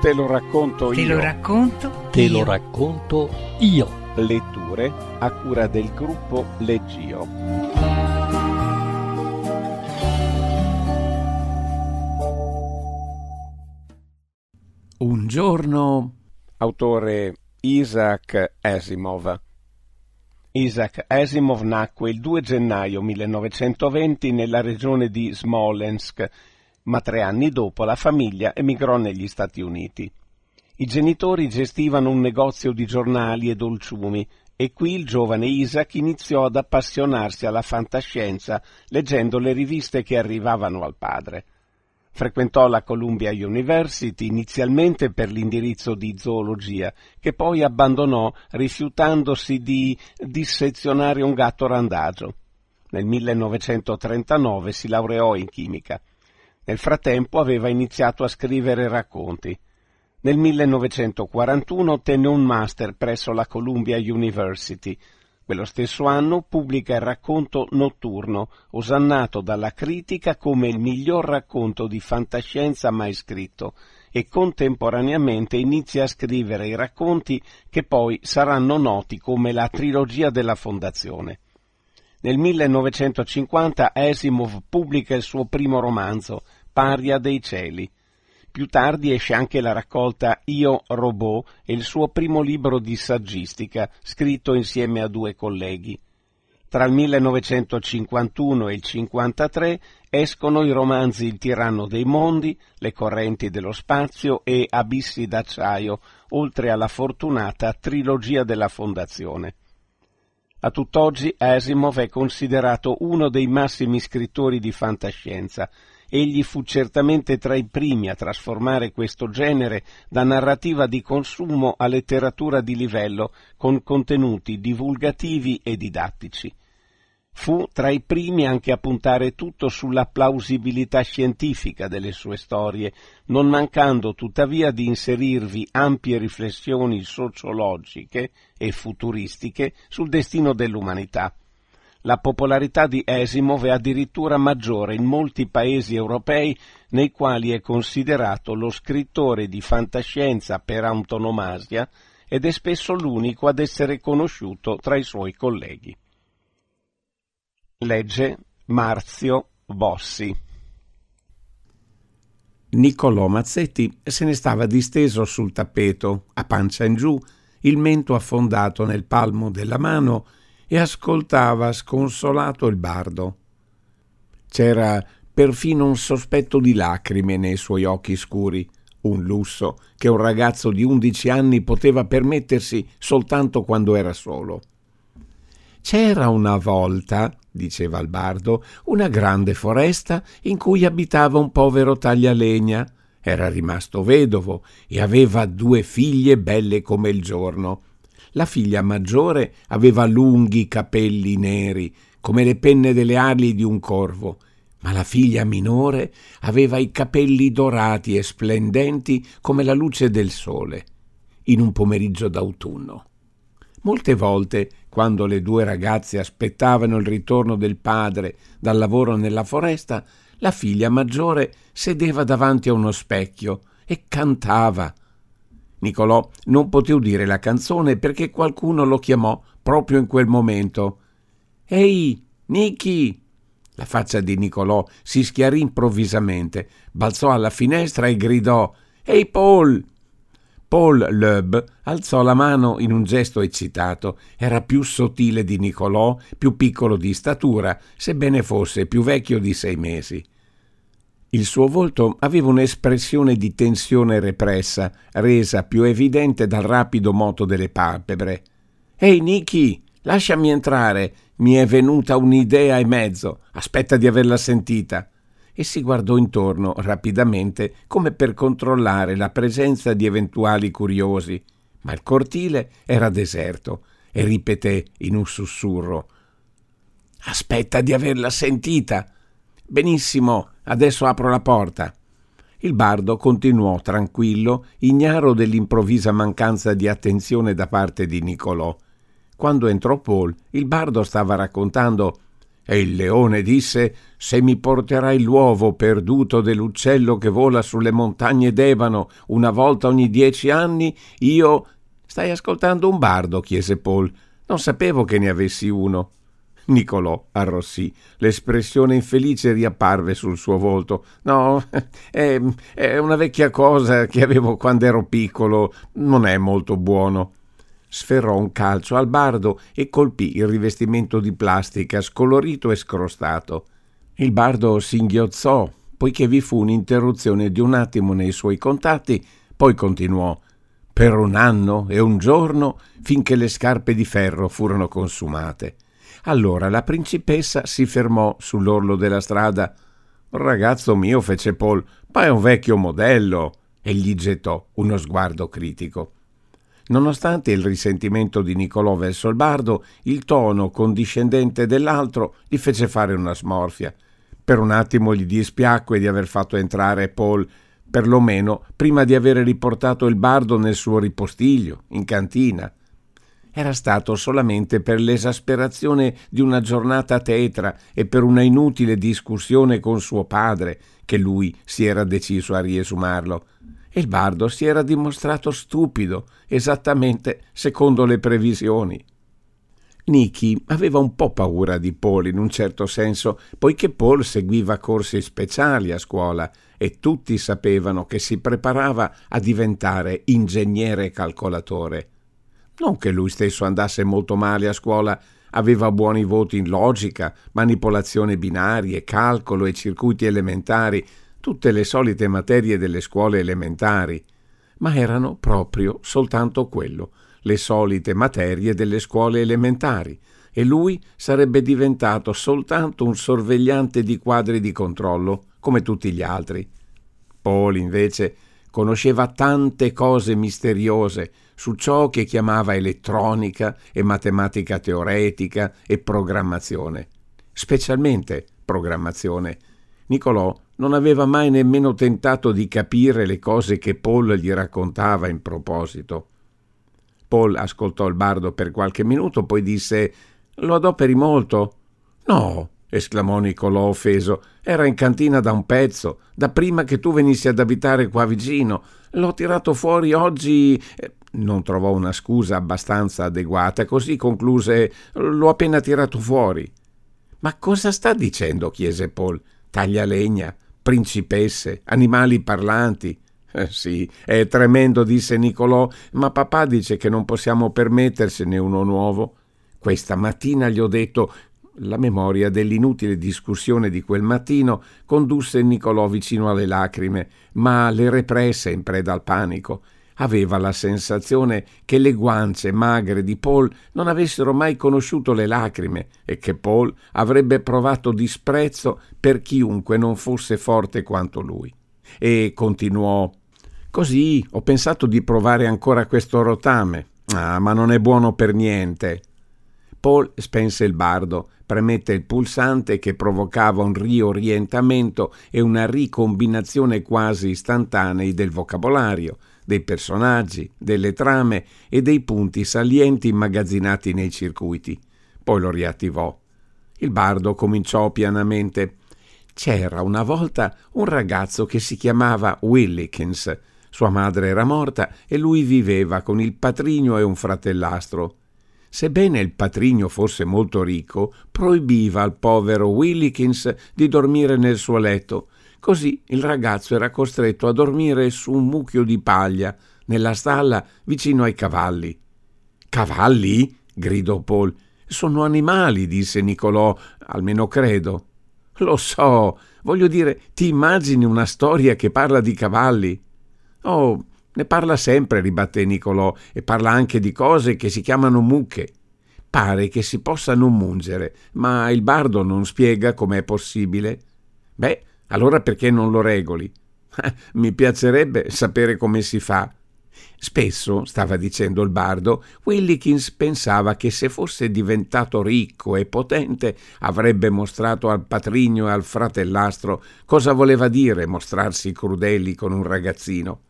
Te lo racconto Te io. lo racconto. Te io. lo racconto io. Letture a cura del gruppo Leggio. Un giorno Autore Isaac Asimov. Isaac Asimov nacque il 2 gennaio 1920 nella regione di Smolensk, ma tre anni dopo la famiglia emigrò negli Stati Uniti. I genitori gestivano un negozio di giornali e dolciumi e qui il giovane Isaac iniziò ad appassionarsi alla fantascienza leggendo le riviste che arrivavano al padre. Frequentò la Columbia University inizialmente per l'indirizzo di zoologia, che poi abbandonò rifiutandosi di dissezionare un gatto randagio. Nel 1939 si laureò in chimica. Nel frattempo aveva iniziato a scrivere racconti. Nel 1941 ottenne un master presso la Columbia University. Quello stesso anno pubblica il racconto Notturno, osannato dalla critica come il miglior racconto di fantascienza mai scritto, e contemporaneamente inizia a scrivere i racconti che poi saranno noti come la trilogia della Fondazione. Nel 1950 Asimov pubblica il suo primo romanzo, Paria dei cieli. Più tardi esce anche la raccolta Io Robot e il suo primo libro di saggistica, scritto insieme a due colleghi. Tra il 1951 e il 1953 escono i romanzi Il tiranno dei mondi, Le correnti dello spazio e Abissi d'acciaio, oltre alla fortunata trilogia della Fondazione. A tutt'oggi Asimov è considerato uno dei massimi scrittori di fantascienza. Egli fu certamente tra i primi a trasformare questo genere da narrativa di consumo a letteratura di livello con contenuti divulgativi e didattici. Fu tra i primi anche a puntare tutto sulla plausibilità scientifica delle sue storie, non mancando tuttavia di inserirvi ampie riflessioni sociologiche e futuristiche sul destino dell'umanità. La popolarità di Asimov è addirittura maggiore in molti paesi europei nei quali è considerato lo scrittore di fantascienza per antonomasia ed è spesso l'unico ad essere conosciuto tra i suoi colleghi. Legge Marzio Bossi. Niccolò Mazzetti se ne stava disteso sul tappeto, a pancia in giù, il mento affondato nel palmo della mano e ascoltava sconsolato il bardo. C'era perfino un sospetto di lacrime nei suoi occhi scuri, un lusso che un ragazzo di undici anni poteva permettersi soltanto quando era solo. C'era una volta, diceva il bardo, una grande foresta in cui abitava un povero taglialegna. Era rimasto vedovo e aveva due figlie belle come il giorno. La figlia maggiore aveva lunghi capelli neri, come le penne delle ali di un corvo, ma la figlia minore aveva i capelli dorati e splendenti come la luce del sole, in un pomeriggio d'autunno. Molte volte, quando le due ragazze aspettavano il ritorno del padre dal lavoro nella foresta, la figlia maggiore sedeva davanti a uno specchio e cantava. Nicolò non poté udire la canzone perché qualcuno lo chiamò proprio in quel momento. Ehi, Nicky! La faccia di Nicolò si schiarì improvvisamente, balzò alla finestra e gridò Ehi Paul! Paul Loeb alzò la mano in un gesto eccitato. Era più sottile di Nicolò, più piccolo di statura, sebbene fosse più vecchio di sei mesi. Il suo volto aveva un'espressione di tensione repressa, resa più evidente dal rapido moto delle palpebre. Ehi, Nicky, lasciami entrare. Mi è venuta un'idea e mezzo. Aspetta di averla sentita e si guardò intorno rapidamente come per controllare la presenza di eventuali curiosi, ma il cortile era deserto e ripeté in un sussurro Aspetta di averla sentita. Benissimo, adesso apro la porta. Il bardo continuò tranquillo, ignaro dell'improvvisa mancanza di attenzione da parte di Nicolò. Quando entrò Paul, il bardo stava raccontando E il leone disse Se mi porterai l'uovo perduto dell'uccello che vola sulle montagne d'Ebano una volta ogni dieci anni, io. Stai ascoltando un bardo? chiese Paul. Non sapevo che ne avessi uno. Nicolò arrossì. L'espressione infelice riapparve sul suo volto. No, è, è una vecchia cosa che avevo quando ero piccolo. Non è molto buono sferrò un calcio al bardo e colpì il rivestimento di plastica scolorito e scrostato. Il bardo singhiozzò, poiché vi fu un'interruzione di un attimo nei suoi contatti, poi continuò per un anno e un giorno finché le scarpe di ferro furono consumate. Allora la principessa si fermò sull'orlo della strada. Ragazzo mio, fece Paul, ma è un vecchio modello. E gli gettò uno sguardo critico. Nonostante il risentimento di Nicolò verso il bardo, il tono condiscendente dell'altro gli fece fare una smorfia. Per un attimo gli dispiacque di aver fatto entrare Paul, perlomeno prima di avere riportato il bardo nel suo ripostiglio, in cantina. Era stato solamente per l'esasperazione di una giornata tetra e per una inutile discussione con suo padre che lui si era deciso a riesumarlo e il bardo si era dimostrato stupido, esattamente secondo le previsioni. Nicky aveva un po' paura di Paul in un certo senso, poiché Paul seguiva corsi speciali a scuola e tutti sapevano che si preparava a diventare ingegnere calcolatore. Non che lui stesso andasse molto male a scuola, aveva buoni voti in logica, manipolazione binarie, calcolo e circuiti elementari, tutte le solite materie delle scuole elementari, ma erano proprio soltanto quello, le solite materie delle scuole elementari, e lui sarebbe diventato soltanto un sorvegliante di quadri di controllo, come tutti gli altri. Paul, invece, conosceva tante cose misteriose su ciò che chiamava elettronica e matematica teoretica e programmazione, specialmente programmazione. Nicolò non aveva mai nemmeno tentato di capire le cose che Paul gli raccontava in proposito. Paul ascoltò il bardo per qualche minuto, poi disse Lo adoperi molto? No, esclamò Nicolò offeso. Era in cantina da un pezzo, da prima che tu venissi ad abitare qua vicino. L'ho tirato fuori oggi. Eh, non trovò una scusa abbastanza adeguata, così concluse L'ho appena tirato fuori. Ma cosa sta dicendo? chiese Paul. Taglia legna principesse, animali parlanti. Eh sì, è tremendo, disse Nicolò, ma papà dice che non possiamo permettersene uno nuovo. Questa mattina gli ho detto. La memoria dell'inutile discussione di quel mattino condusse Nicolò vicino alle lacrime, ma le represse in preda al panico. Aveva la sensazione che le guance magre di Paul non avessero mai conosciuto le lacrime e che Paul avrebbe provato disprezzo per chiunque non fosse forte quanto lui. E continuò Così ho pensato di provare ancora questo rotame. Ah, ma non è buono per niente. Paul spense il bardo, premette il pulsante che provocava un riorientamento e una ricombinazione quasi istantanei del vocabolario, dei personaggi, delle trame e dei punti salienti immagazzinati nei circuiti. Poi lo riattivò. Il bardo cominciò pianamente. C'era una volta un ragazzo che si chiamava Willikins. Sua madre era morta e lui viveva con il patrigno e un fratellastro. Sebbene il patrigno fosse molto ricco, proibiva al povero Willikins di dormire nel suo letto Così il ragazzo era costretto a dormire su un mucchio di paglia, nella stalla vicino ai cavalli. Cavalli? gridò Paul. Sono animali, disse Nicolò, almeno credo. Lo so, voglio dire, ti immagini una storia che parla di cavalli? Oh, ne parla sempre, ribatté Nicolò, e parla anche di cose che si chiamano mucche. Pare che si possano mungere, ma il bardo non spiega com'è possibile. Beh, allora perché non lo regoli? Mi piacerebbe sapere come si fa. Spesso, stava dicendo il bardo, Willikins pensava che se fosse diventato ricco e potente avrebbe mostrato al patrigno e al fratellastro cosa voleva dire mostrarsi crudeli con un ragazzino.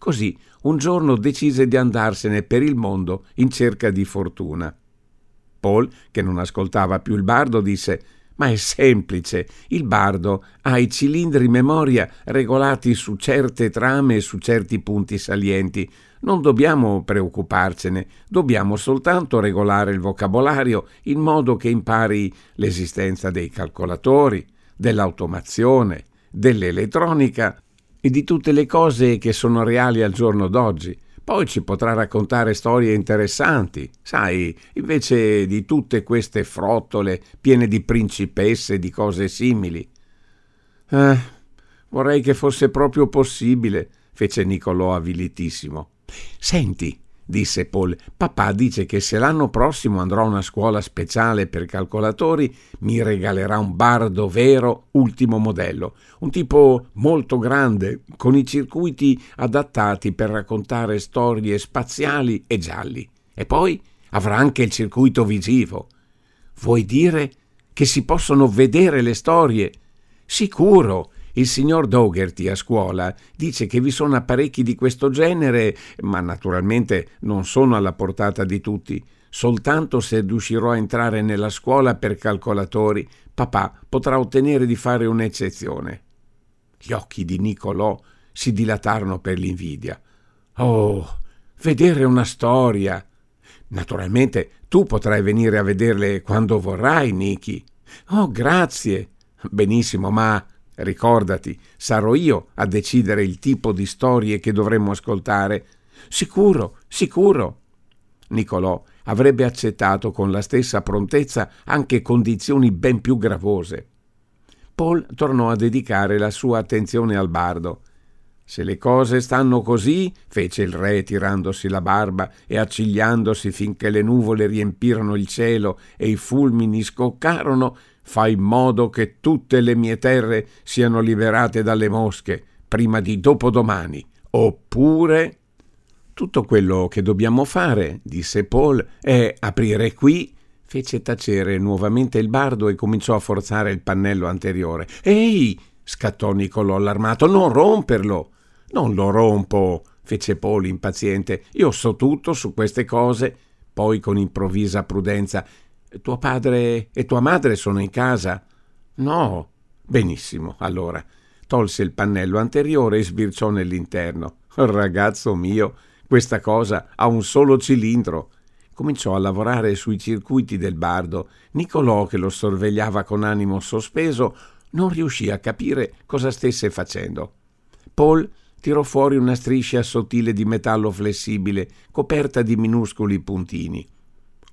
Così un giorno decise di andarsene per il mondo in cerca di fortuna. Paul, che non ascoltava più il bardo, disse Ma è semplice. Il bardo ha i cilindri memoria regolati su certe trame e su certi punti salienti. Non dobbiamo preoccuparcene, dobbiamo soltanto regolare il vocabolario in modo che impari l'esistenza dei calcolatori, dell'automazione, dell'elettronica e di tutte le cose che sono reali al giorno d'oggi. Poi ci potrà raccontare storie interessanti, sai, invece di tutte queste frottole piene di principesse e di cose simili. Eh, vorrei che fosse proprio possibile, fece Nicolò avvilitissimo. Senti, disse Paul. Papà dice che se l'anno prossimo andrò a una scuola speciale per calcolatori mi regalerà un bardo vero ultimo modello, un tipo molto grande, con i circuiti adattati per raccontare storie spaziali e gialli. E poi avrà anche il circuito visivo. Vuoi dire che si possono vedere le storie? Sicuro, il signor Dougherty a scuola dice che vi sono apparecchi di questo genere, ma naturalmente non sono alla portata di tutti. Soltanto se riuscirò a entrare nella scuola per calcolatori, papà potrà ottenere di fare un'eccezione. Gli occhi di Nicolò si dilatarono per l'invidia. Oh, vedere una storia! Naturalmente tu potrai venire a vederle quando vorrai, Nicky. Oh, grazie. Benissimo, ma Ricordati, sarò io a decidere il tipo di storie che dovremmo ascoltare. Sicuro, sicuro. Nicolò avrebbe accettato con la stessa prontezza anche condizioni ben più gravose. Paul tornò a dedicare la sua attenzione al bardo. Se le cose stanno così, fece il re tirandosi la barba e accigliandosi finché le nuvole riempirono il cielo e i fulmini scoccarono, fai in modo che tutte le mie terre siano liberate dalle mosche prima di dopodomani, oppure... Tutto quello che dobbiamo fare, disse Paul, è aprire qui. Fece tacere nuovamente il bardo e cominciò a forzare il pannello anteriore. Ehi! scattò Nicolò allarmato, non romperlo! Non lo rompo, fece Paul impaziente. Io so tutto su queste cose. Poi con improvvisa prudenza. Tuo padre e tua madre sono in casa? No. Benissimo, allora. Tolse il pannello anteriore e sbirciò nell'interno. Ragazzo mio, questa cosa ha un solo cilindro. Cominciò a lavorare sui circuiti del bardo. Nicolò, che lo sorvegliava con animo sospeso, non riuscì a capire cosa stesse facendo. Paul tirò fuori una striscia sottile di metallo flessibile, coperta di minuscoli puntini.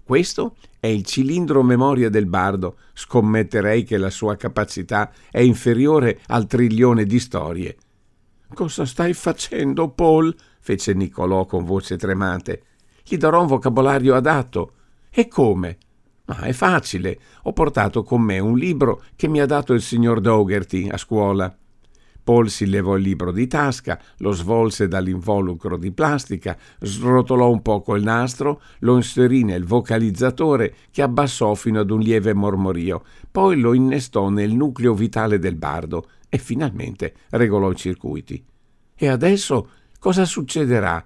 Questo è il cilindro memoria del bardo. Scommetterei che la sua capacità è inferiore al trilione di storie. Cosa stai facendo, Paul? fece Niccolò con voce tremante. Gli darò un vocabolario adatto. E come? Ma è facile. Ho portato con me un libro che mi ha dato il signor Dougherty a scuola. Paul si levò il libro di tasca, lo svolse dall'involucro di plastica, srotolò un poco il nastro, lo inserì nel vocalizzatore che abbassò fino ad un lieve mormorio, poi lo innestò nel nucleo vitale del bardo e finalmente regolò i circuiti. E adesso cosa succederà?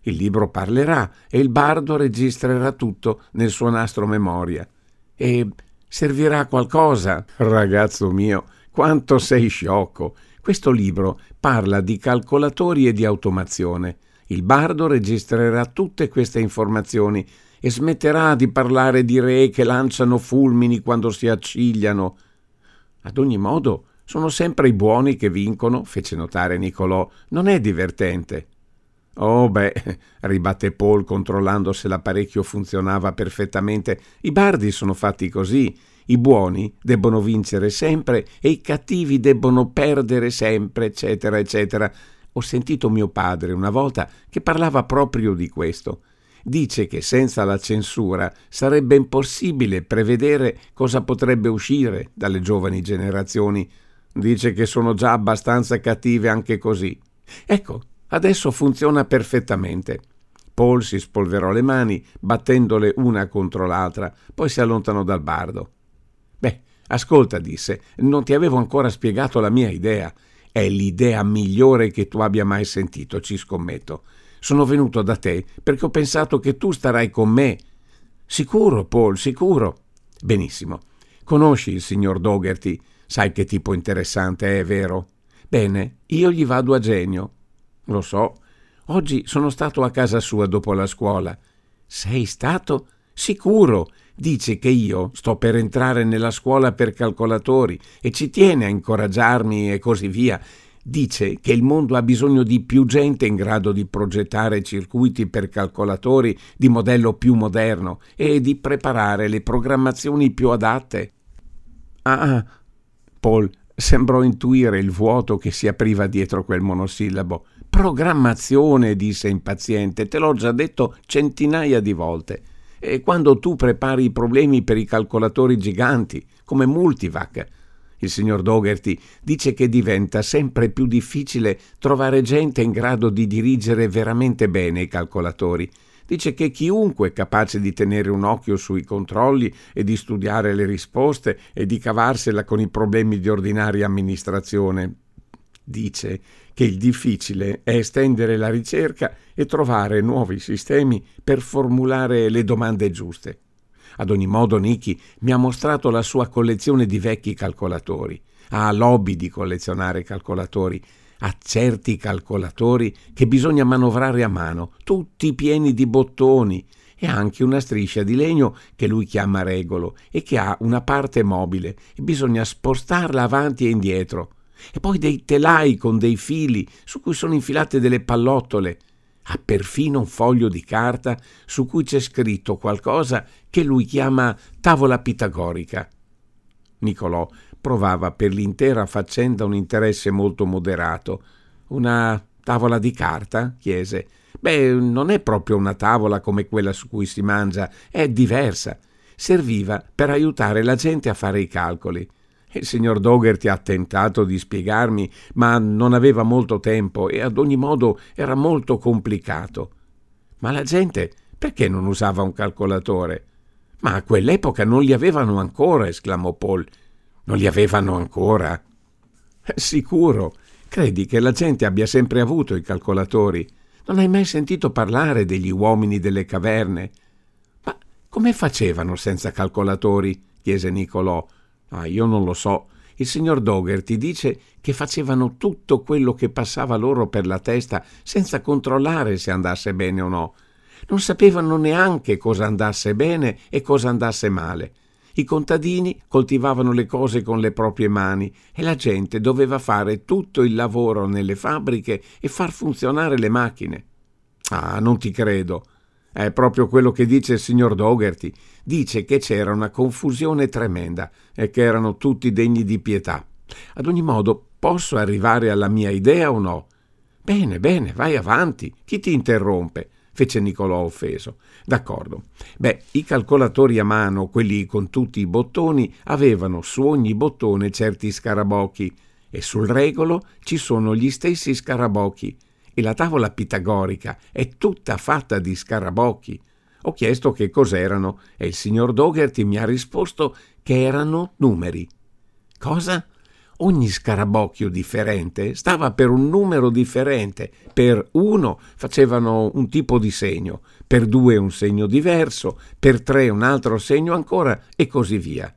Il libro parlerà e il bardo registrerà tutto nel suo nastro memoria. E servirà a qualcosa, ragazzo mio, quanto sei sciocco. Questo libro parla di calcolatori e di automazione. Il bardo registrerà tutte queste informazioni e smetterà di parlare di re che lanciano fulmini quando si accigliano. Ad ogni modo, sono sempre i buoni che vincono, fece notare Nicolò. Non è divertente. Oh beh, ribatté Paul controllando se l'apparecchio funzionava perfettamente. I bardi sono fatti così. I buoni debbono vincere sempre e i cattivi debbono perdere sempre, eccetera, eccetera. Ho sentito mio padre una volta che parlava proprio di questo. Dice che senza la censura sarebbe impossibile prevedere cosa potrebbe uscire dalle giovani generazioni. Dice che sono già abbastanza cattive anche così. Ecco, adesso funziona perfettamente. Paul si spolverò le mani, battendole una contro l'altra, poi si allontanò dal bardo. Ascolta, disse, non ti avevo ancora spiegato la mia idea. È l'idea migliore che tu abbia mai sentito, ci scommetto. Sono venuto da te perché ho pensato che tu starai con me. Sicuro, Paul, sicuro. Benissimo. Conosci il signor Dougherty? Sai che tipo interessante è, vero? Bene, io gli vado a genio. Lo so. Oggi sono stato a casa sua dopo la scuola. Sei stato? Sicuro. Dice che io sto per entrare nella scuola per calcolatori e ci tiene a incoraggiarmi e così via. Dice che il mondo ha bisogno di più gente in grado di progettare circuiti per calcolatori di modello più moderno e di preparare le programmazioni più adatte. Ah, Paul sembrò intuire il vuoto che si apriva dietro quel monosillabo. Programmazione, disse impaziente, te l'ho già detto centinaia di volte. E quando tu prepari i problemi per i calcolatori giganti, come Multivac, il signor Dougherty dice che diventa sempre più difficile trovare gente in grado di dirigere veramente bene i calcolatori. Dice che chiunque è capace di tenere un occhio sui controlli e di studiare le risposte e di cavarsela con i problemi di ordinaria amministrazione. Dice che il difficile è estendere la ricerca e trovare nuovi sistemi per formulare le domande giuste. Ad ogni modo Nicky mi ha mostrato la sua collezione di vecchi calcolatori. Ha l'hobby di collezionare calcolatori. Ha certi calcolatori che bisogna manovrare a mano, tutti pieni di bottoni, e anche una striscia di legno che lui chiama regolo e che ha una parte mobile e bisogna spostarla avanti e indietro. E poi dei telai con dei fili su cui sono infilate delle pallottole ha perfino un foglio di carta su cui c'è scritto qualcosa che lui chiama tavola pitagorica. Nicolò provava per l'intera faccenda un interesse molto moderato. Una tavola di carta? chiese. Beh, non è proprio una tavola come quella su cui si mangia, è diversa. Serviva per aiutare la gente a fare i calcoli. Il signor Dougherty ha tentato di spiegarmi, ma non aveva molto tempo e ad ogni modo era molto complicato. Ma la gente perché non usava un calcolatore? Ma a quell'epoca non li avevano ancora, esclamò Paul. Non li avevano ancora? Sicuro. Credi che la gente abbia sempre avuto i calcolatori? Non hai mai sentito parlare degli uomini delle caverne? Ma come facevano senza calcolatori? chiese Nicolò. Ah, io non lo so. Il signor Dougherty dice che facevano tutto quello che passava loro per la testa senza controllare se andasse bene o no. Non sapevano neanche cosa andasse bene e cosa andasse male. I contadini coltivavano le cose con le proprie mani e la gente doveva fare tutto il lavoro nelle fabbriche e far funzionare le macchine. Ah, non ti credo. È proprio quello che dice il signor Dougherty. Dice che c'era una confusione tremenda e che erano tutti degni di pietà. Ad ogni modo, posso arrivare alla mia idea o no? Bene, bene, vai avanti. Chi ti interrompe? fece Nicolò offeso. D'accordo. Beh, i calcolatori a mano, quelli con tutti i bottoni, avevano su ogni bottone certi scarabocchi e sul regolo ci sono gli stessi scarabocchi e la tavola pitagorica è tutta fatta di scarabocchi. Ho chiesto che cos'erano e il signor Dougherty mi ha risposto che erano numeri. Cosa? Ogni scarabocchio differente stava per un numero differente. Per uno facevano un tipo di segno, per due un segno diverso, per tre un altro segno ancora e così via.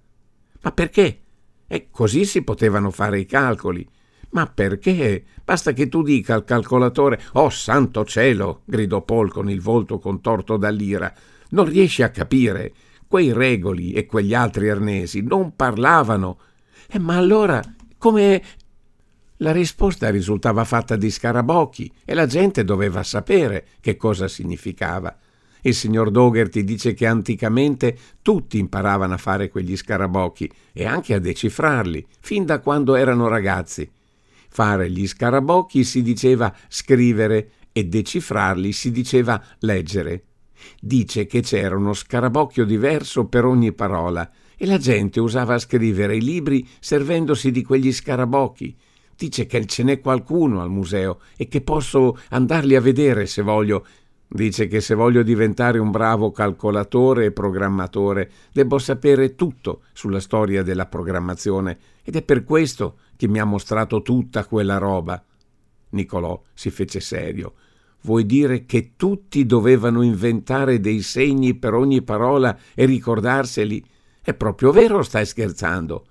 Ma perché? E così si potevano fare i calcoli. Ma perché? Basta che tu dica al calcolatore Oh santo cielo! gridò Paul con il volto contorto dall'ira. Non riesci a capire. Quei regoli e quegli altri arnesi non parlavano. Eh, ma allora come. La risposta risultava fatta di scarabocchi e la gente doveva sapere che cosa significava. Il signor Dougherty dice che anticamente tutti imparavano a fare quegli scarabocchi e anche a decifrarli, fin da quando erano ragazzi. Fare gli scarabocchi si diceva scrivere e decifrarli si diceva leggere. Dice che c'era uno scarabocchio diverso per ogni parola e la gente usava scrivere i libri servendosi di quegli scarabocchi. Dice che ce n'è qualcuno al museo e che posso andarli a vedere se voglio. Dice che se voglio diventare un bravo calcolatore e programmatore debbo sapere tutto sulla storia della programmazione ed è per questo che mi ha mostrato tutta quella roba. Nicolò si fece serio. Vuoi dire che tutti dovevano inventare dei segni per ogni parola e ricordarseli? È proprio vero stai scherzando?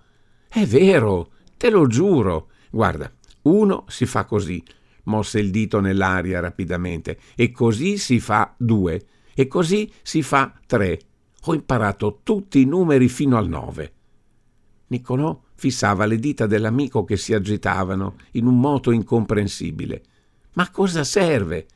È vero, te lo giuro. Guarda, uno si fa così, mosse il dito nell'aria rapidamente, e così si fa due, e così si fa tre. Ho imparato tutti i numeri fino al nove. Niccolò fissava le dita dell'amico che si agitavano in un moto incomprensibile. Ma cosa serve?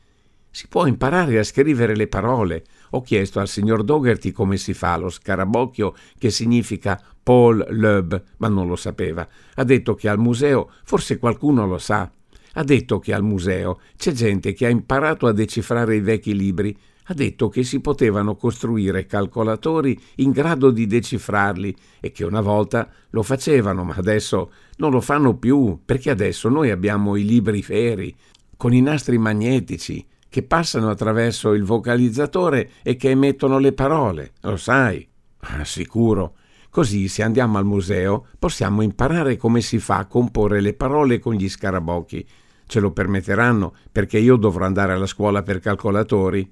Si può imparare a scrivere le parole. Ho chiesto al signor Dougherty come si fa lo scarabocchio, che significa Paul Loeb, ma non lo sapeva. Ha detto che al museo forse qualcuno lo sa. Ha detto che al museo c'è gente che ha imparato a decifrare i vecchi libri. Ha detto che si potevano costruire calcolatori in grado di decifrarli e che una volta lo facevano, ma adesso non lo fanno più, perché adesso noi abbiamo i libri veri, con i nastri magnetici, che passano attraverso il vocalizzatore e che emettono le parole, lo sai? Ah, sicuro. Così, se andiamo al museo, possiamo imparare come si fa a comporre le parole con gli scarabocchi. Ce lo permetteranno, perché io dovrò andare alla scuola per calcolatori.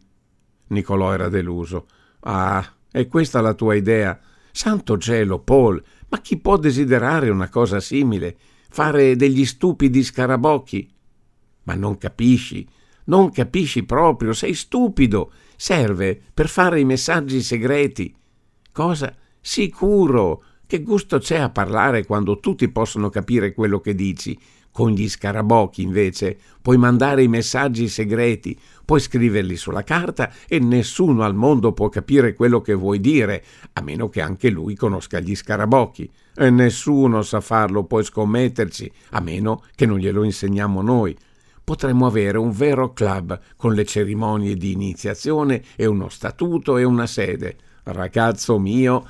Nicolò era deluso. Ah, è questa la tua idea? Santo cielo, Paul, ma chi può desiderare una cosa simile? Fare degli stupidi scarabocchi? Ma non capisci? Non capisci proprio, sei stupido. Serve per fare i messaggi segreti. Cosa? Sicuro. Che gusto c'è a parlare quando tutti possono capire quello che dici? Con gli scarabocchi, invece, puoi mandare i messaggi segreti, puoi scriverli sulla carta e nessuno al mondo può capire quello che vuoi dire, a meno che anche lui conosca gli scarabocchi. E nessuno sa farlo, puoi scommetterci, a meno che non glielo insegniamo noi potremmo avere un vero club con le cerimonie di iniziazione e uno statuto e una sede. Ragazzo mio,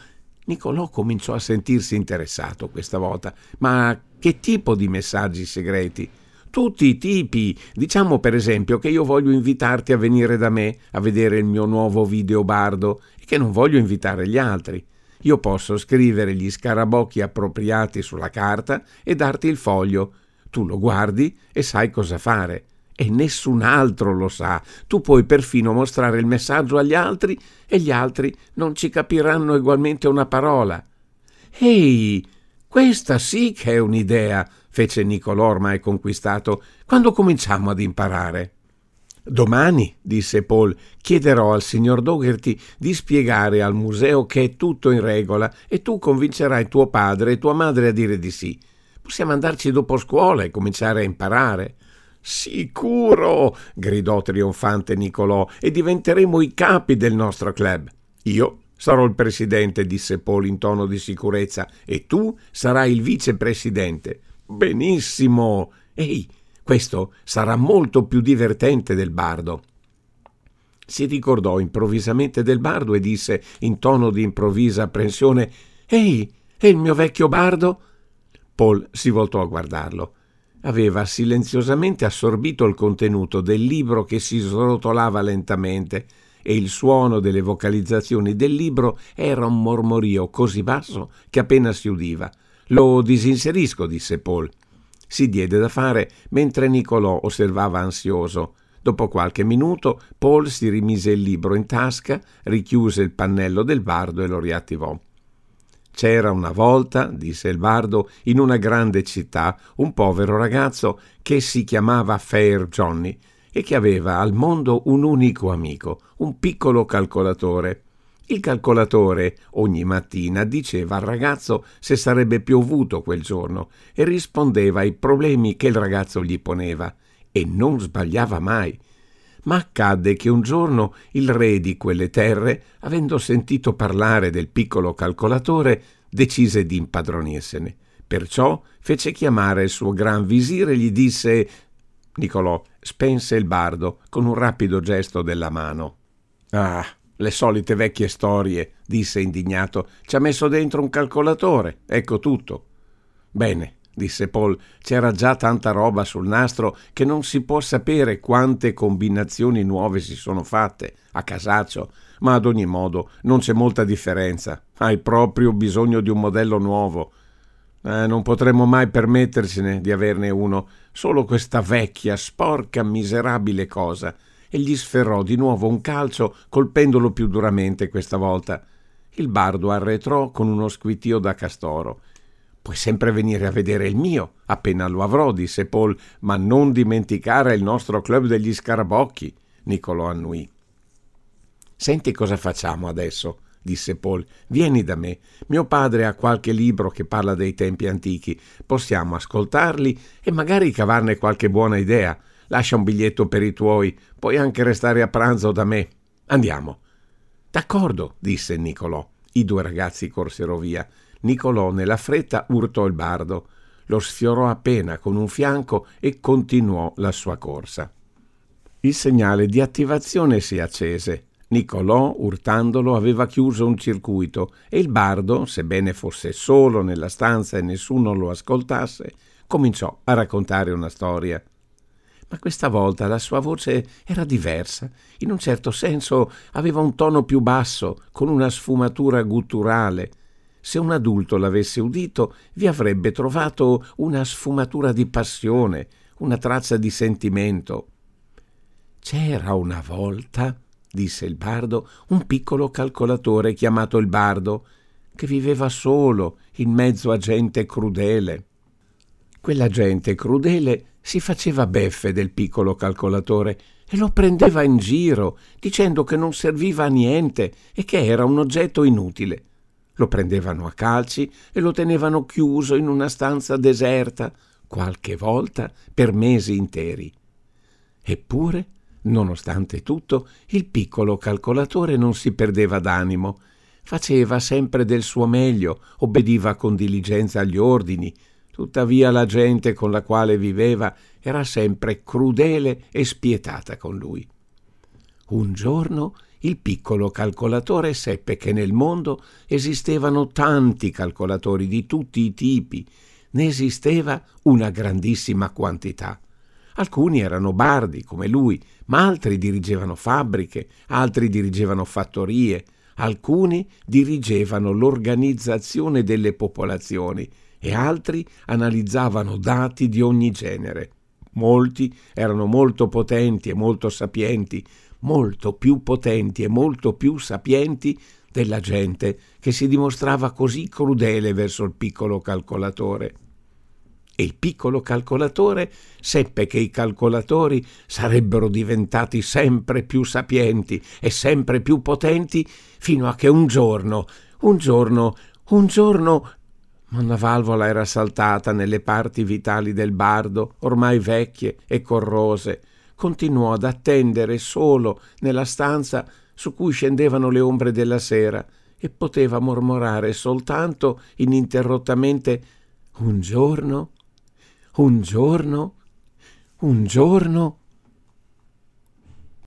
Nicolò cominciò a sentirsi interessato questa volta. Ma che tipo di messaggi segreti? Tutti i tipi. Diciamo per esempio che io voglio invitarti a venire da me a vedere il mio nuovo video bardo e che non voglio invitare gli altri. Io posso scrivere gli scarabocchi appropriati sulla carta e darti il foglio tu lo guardi e sai cosa fare. E nessun altro lo sa. Tu puoi perfino mostrare il messaggio agli altri e gli altri non ci capiranno ugualmente una parola. Ehi, questa sì che è un'idea, fece Nicolò ormai conquistato. Quando cominciamo ad imparare? Domani, disse Paul, chiederò al signor Dougherty di spiegare al museo che è tutto in regola e tu convincerai tuo padre e tua madre a dire di sì. Possiamo andarci dopo scuola e cominciare a imparare. Sicuro! gridò trionfante Nicolò, e diventeremo i capi del nostro club. Io sarò il presidente, disse Paul in tono di sicurezza, e tu sarai il vicepresidente. Benissimo! Ehi, questo sarà molto più divertente del bardo. Si ricordò improvvisamente del bardo e disse in tono di improvvisa apprensione: Ehi, è il mio vecchio bardo? Paul si voltò a guardarlo. Aveva silenziosamente assorbito il contenuto del libro che si srotolava lentamente e il suono delle vocalizzazioni del libro era un mormorio così basso che appena si udiva. Lo disinserisco, disse Paul. Si diede da fare mentre Nicolò osservava ansioso. Dopo qualche minuto Paul si rimise il libro in tasca, richiuse il pannello del bardo e lo riattivò. C'era una volta, disse il bardo, in una grande città un povero ragazzo che si chiamava Fair Johnny e che aveva al mondo un unico amico, un piccolo calcolatore. Il calcolatore ogni mattina diceva al ragazzo se sarebbe piovuto quel giorno e rispondeva ai problemi che il ragazzo gli poneva e non sbagliava mai. Ma accadde che un giorno il re di quelle terre, avendo sentito parlare del piccolo calcolatore, decise di impadronirsene. Perciò fece chiamare il suo gran visire e gli disse Nicolò spense il bardo con un rapido gesto della mano. Ah, le solite vecchie storie, disse indignato. Ci ha messo dentro un calcolatore, ecco tutto. Bene, disse Paul, c'era già tanta roba sul nastro che non si può sapere quante combinazioni nuove si sono fatte, a casaccio, ma ad ogni modo non c'è molta differenza. Hai proprio bisogno di un modello nuovo. Eh, non potremmo mai permettercene di averne uno, solo questa vecchia, sporca, miserabile cosa. E gli sferrò di nuovo un calcio, colpendolo più duramente questa volta. Il bardo arretrò con uno squittio da castoro. Puoi sempre venire a vedere il mio, appena lo avrò, disse Paul, ma non dimenticare il nostro club degli scarabocchi, Niccolò annui. Senti cosa facciamo adesso, disse Paul. Vieni da me. Mio padre ha qualche libro che parla dei tempi antichi. Possiamo ascoltarli e magari cavarne qualche buona idea. Lascia un biglietto per i tuoi, puoi anche restare a pranzo da me. Andiamo. D'accordo, disse Nicolò. I due ragazzi corsero via. Nicolò nella fretta urtò il bardo. Lo sfiorò appena con un fianco e continuò la sua corsa. Il segnale di attivazione si accese. Nicolò, urtandolo, aveva chiuso un circuito e il bardo, sebbene fosse solo nella stanza e nessuno lo ascoltasse, cominciò a raccontare una storia. Ma questa volta la sua voce era diversa, in un certo senso aveva un tono più basso, con una sfumatura gutturale. Se un adulto l'avesse udito, vi avrebbe trovato una sfumatura di passione, una traccia di sentimento. C'era una volta, disse il bardo, un piccolo calcolatore chiamato il bardo, che viveva solo in mezzo a gente crudele. Quella gente crudele si faceva beffe del piccolo calcolatore e lo prendeva in giro, dicendo che non serviva a niente e che era un oggetto inutile. Lo prendevano a calci e lo tenevano chiuso in una stanza deserta, qualche volta per mesi interi. Eppure Nonostante tutto, il piccolo calcolatore non si perdeva d'animo. Faceva sempre del suo meglio, obbediva con diligenza agli ordini. Tuttavia la gente con la quale viveva era sempre crudele e spietata con lui. Un giorno il piccolo calcolatore seppe che nel mondo esistevano tanti calcolatori di tutti i tipi, ne esisteva una grandissima quantità. Alcuni erano bardi, come lui, ma altri dirigevano fabbriche, altri dirigevano fattorie, alcuni dirigevano l'organizzazione delle popolazioni e altri analizzavano dati di ogni genere. Molti erano molto potenti e molto sapienti, molto più potenti e molto più sapienti della gente che si dimostrava così crudele verso il piccolo calcolatore e il piccolo calcolatore seppe che i calcolatori sarebbero diventati sempre più sapienti e sempre più potenti fino a che un giorno, un giorno, un giorno una valvola era saltata nelle parti vitali del bardo, ormai vecchie e corrose. Continuò ad attendere solo nella stanza su cui scendevano le ombre della sera e poteva mormorare soltanto ininterrottamente un giorno un giorno, un giorno